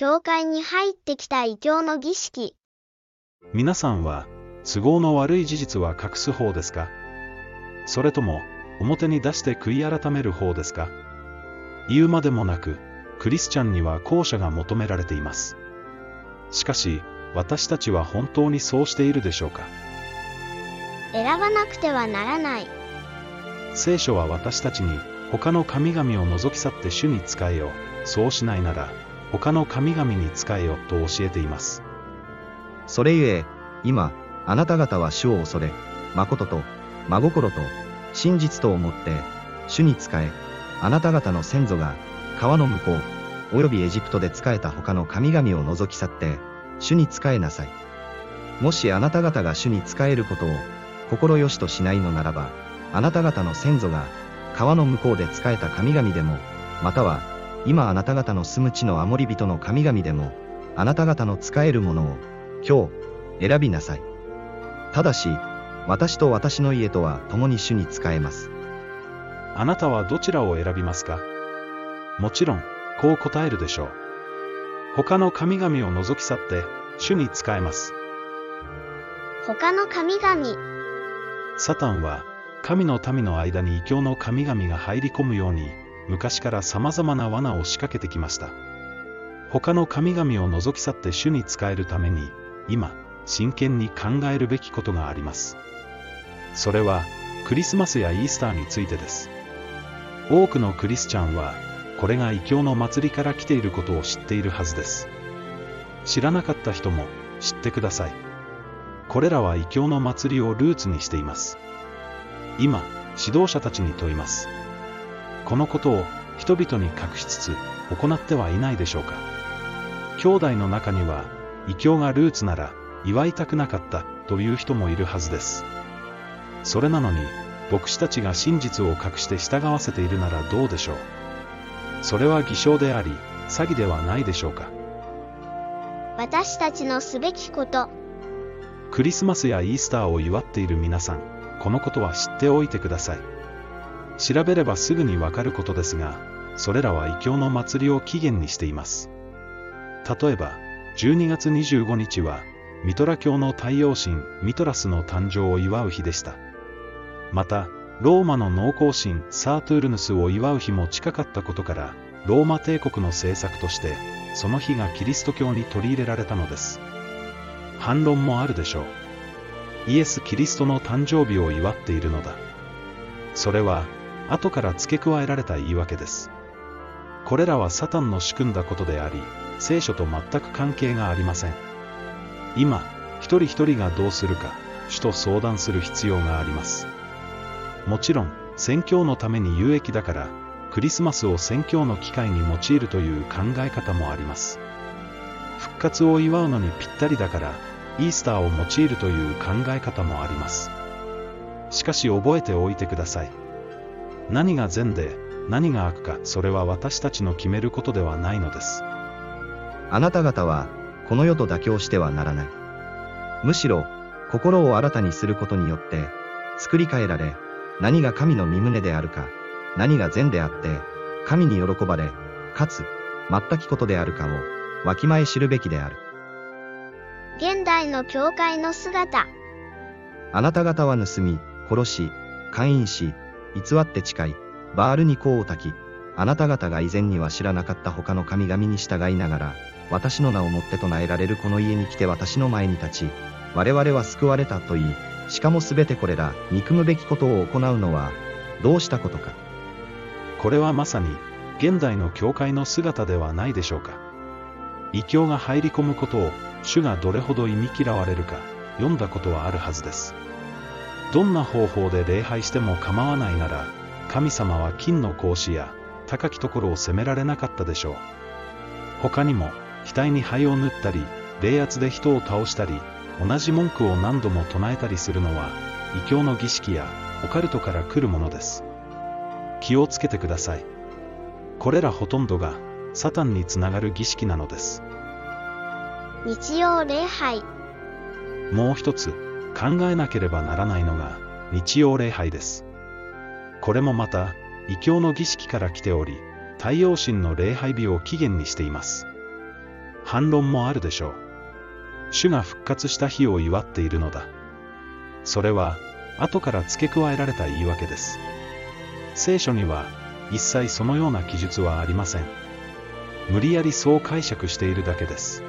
教会に入ってきた異教の儀式。皆さんは、都合の悪い事実は隠す方ですか？それとも、表に出して悔い改める方ですか？言うまでもなく、クリスチャンには後者が求められています。しかし、私たちは本当にそうしているでしょうか？選ばなくてはならない。聖書は私たちに、他の神々を除き去って主に仕えよ。そうしないなら、他の神々に仕えよと教えています。それゆえ、今、あなた方は主を恐れ、誠と、真心と、真実と思って、主に仕え、あなた方の先祖が、川の向こう、およびエジプトで仕えた他の神々を除き去って、主に仕えなさい。もしあなた方が主に仕えることを、心よしとしないのならば、あなた方の先祖が、川の向こうで仕えた神々でも、または、今あなた方の住む地のアモリ人の神々でも、あなた方の仕えるものを、今日、選びなさい。ただし、私と私の家とは共に主に仕えます。あなたはどちらを選びますか？もちろん、こう答えるでしょう。他の神々を除き去って、主に仕えます。他の神々。サタンは、神の民の間に異教の神々が入り込むように、昔から様々な罠を仕掛けてきました。他の神々を除き去って主に仕えるために、今、真剣に考えるべきことがあります。それは、クリスマスやイースターについてです。多くのクリスチャンは、これが異教の祭りから来ていることを知っているはずです。知らなかった人も知ってください。これらは異教の祭りをルーツにしています。今、指導者たちに問います。このことを人々に隠しつつ行ってはいないでしょうか。兄弟の中には、異教がルーツなら祝いたくなかったという人もいるはずです。それなのに、牧師たちが真実を隠して従わせているならどうでしょう。それは偽証であり、詐欺ではないでしょうか。私たちのすべきこと。クリスマスやイースターを祝っている皆さん、このことは知っておいてください。調べればすぐにわかることですが、それらは異教の祭りを起源にしています。例えば、12月25日は、ミトラ教の太陽神ミトラスの誕生を祝う日でした。また、ローマの農耕神サートゥールヌスを祝う日も近かったことから、ローマ帝国の政策として、その日がキリスト教に取り入れられたのです。反論もあるでしょう。イエス・キリストの誕生日を祝っているのだ。それは、後から付け加えられた言い訳です。これらはサタンの仕組んだことであり、聖書と全く関係がありません。今、一人一人がどうするか、主と相談する必要があります。もちろん、宣教のために有益だから、クリスマスを宣教の機会に用いるという考え方もあります。復活を祝うのにぴったりだから、イースターを用いるという考え方もあります。しかし覚えておいてください。何が善で、何が悪か、それは私たちの決めることではないのです。あなた方は、この世と妥協してはならない。むしろ、心を新たにすることによって、作り変えられ、何が神の身旨であるか、何が善であって、神に喜ばれ、かつ、全きことであるかを、わきまえ知るべきである。現代の教会の姿。あなた方は盗み、殺し、勧誘し、偽って誓い、バールに香を焚き、あなた方が以前には知らなかった他の神々に従いながら、私の名をもって唱えられるこの家に来て私の前に立ち、我々は救われたと言い、しかもすべてこれら、憎むべきことを行うのは、どうしたことか。これはまさに、現代の教会の姿ではないでしょうか。異教が入り込むことを、主がどれほど忌み嫌われるか、読んだことはあるはずです。どんな方法で礼拝しても構わないなら、神様は金の格子や高きところを責められなかったでしょう。他にも、額に灰を塗ったり、冷圧で人を倒したり、同じ文句を何度も唱えたりするのは、異教の儀式やオカルトから来るものです。気をつけてください。これらほとんどが、サタンにつながる儀式なのです。日曜礼拝。もう一つ、考えなければならないのが、日曜礼拝です。これもまた、異教の儀式から来ており、太陽神の礼拝日を起源にしています。反論もあるでしょう。主が復活した日を祝っているのだ。それは、後から付け加えられた言い訳です。聖書には、一切そのような記述はありません。無理やりそう解釈しているだけです。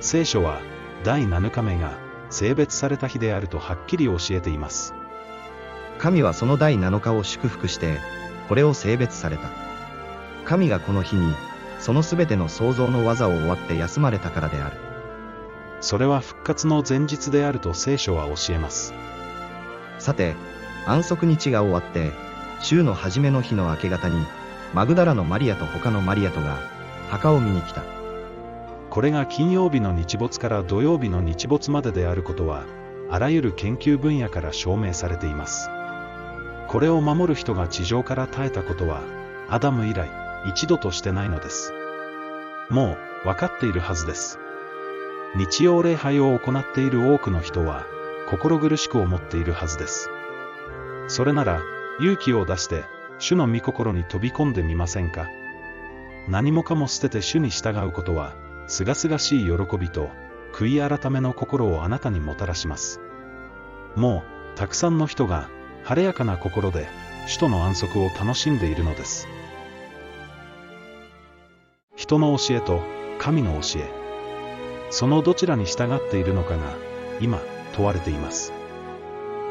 聖書は、第7日目が、性別された日であるとはっきり教えています。神はその第7日を祝福して、これを性別された。神がこの日に、そのすべての創造の技を終わって休まれたからである。それは復活の前日であると聖書は教えます。さて、安息日が終わって、週の初めの日の明け方に、マグダラのマリアと他のマリアとが、墓を見に来た。これが金曜日の日没から土曜日の日没までであることは、あらゆる研究分野から証明されています。これを守る人が地上から絶えたことは、アダム以来、一度としてないのです。もう、分かっているはずです。日曜礼拝を行っている多くの人は、心苦しく思っているはずです。それなら、勇気を出して、主の御心に飛び込んでみませんか？何もかも捨てて主に従うことは、すがすがしい喜びと、悔い改めの心をあなたにもたらします。もう、たくさんの人が、晴れやかな心で、首都の安息を楽しんでいるのです。人の教えと神の教え。そのどちらに従っているのかが、今、問われています。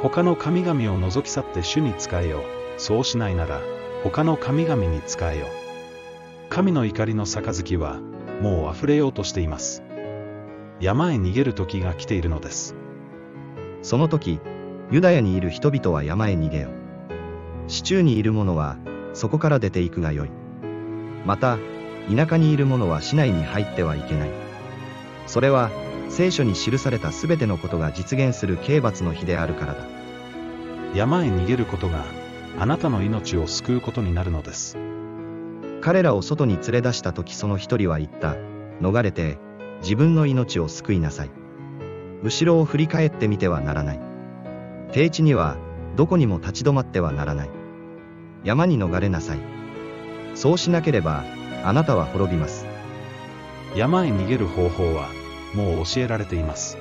他の神々を除き去って主に仕えよ。そうしないなら、他の神々に仕えよ。神の怒りの杯は、もう溢れようとしています。山へ逃げる時が来ているのです。その時、ユダヤにいる人々は山へ逃げよ。市中にいる者は、そこから出ていくがよい。また、田舎にいる者は市内に入ってはいけない。それは、聖書に記されたすべてのことが実現する刑罰の日であるからだ。山へ逃げることが、あなたの命を救うことになるのです。彼らを外に連れ出した時その一人は言った。逃れて、自分の命を救いなさい。後ろを振り返ってみてはならない。低地には、どこにも立ち止まってはならない。山に逃れなさい。そうしなければ、あなたは滅びます。山へ逃げる方法は、もう教えられています。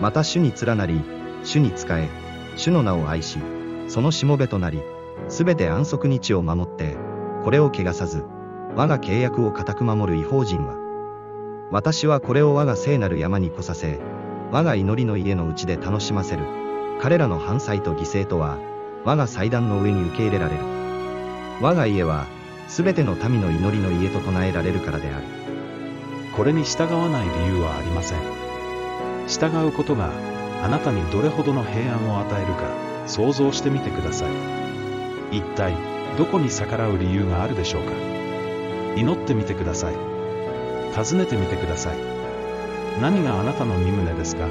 また主に連なり、主に仕え、主の名を愛し、そのしもべとなり、すべて安息日を守って、これを汚さず、我が契約を固く守る違法人は、私はこれを我が聖なる山に来させ、我が祈りの家のうちで楽しませる。彼らの反祭と犠牲とは、我が祭壇の上に受け入れられる。我が家は、すべての民の祈りの家と唱えられるからである。これに従わない理由はありません。従うことが、あなたにどれほどの平安を与えるか、想像してみてください。一体、どこに逆らう理由があるでしょうか？祈ってみてください。尋ねてみてください。何があなたの身旨ですか？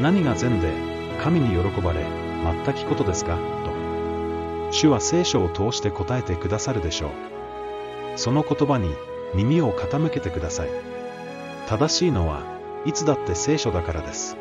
何が善で、神に喜ばれ、全きことですか？と。主は聖書を通して答えてくださるでしょう。その言葉に耳を傾けてください。正しいのは、いつだって聖書だからです。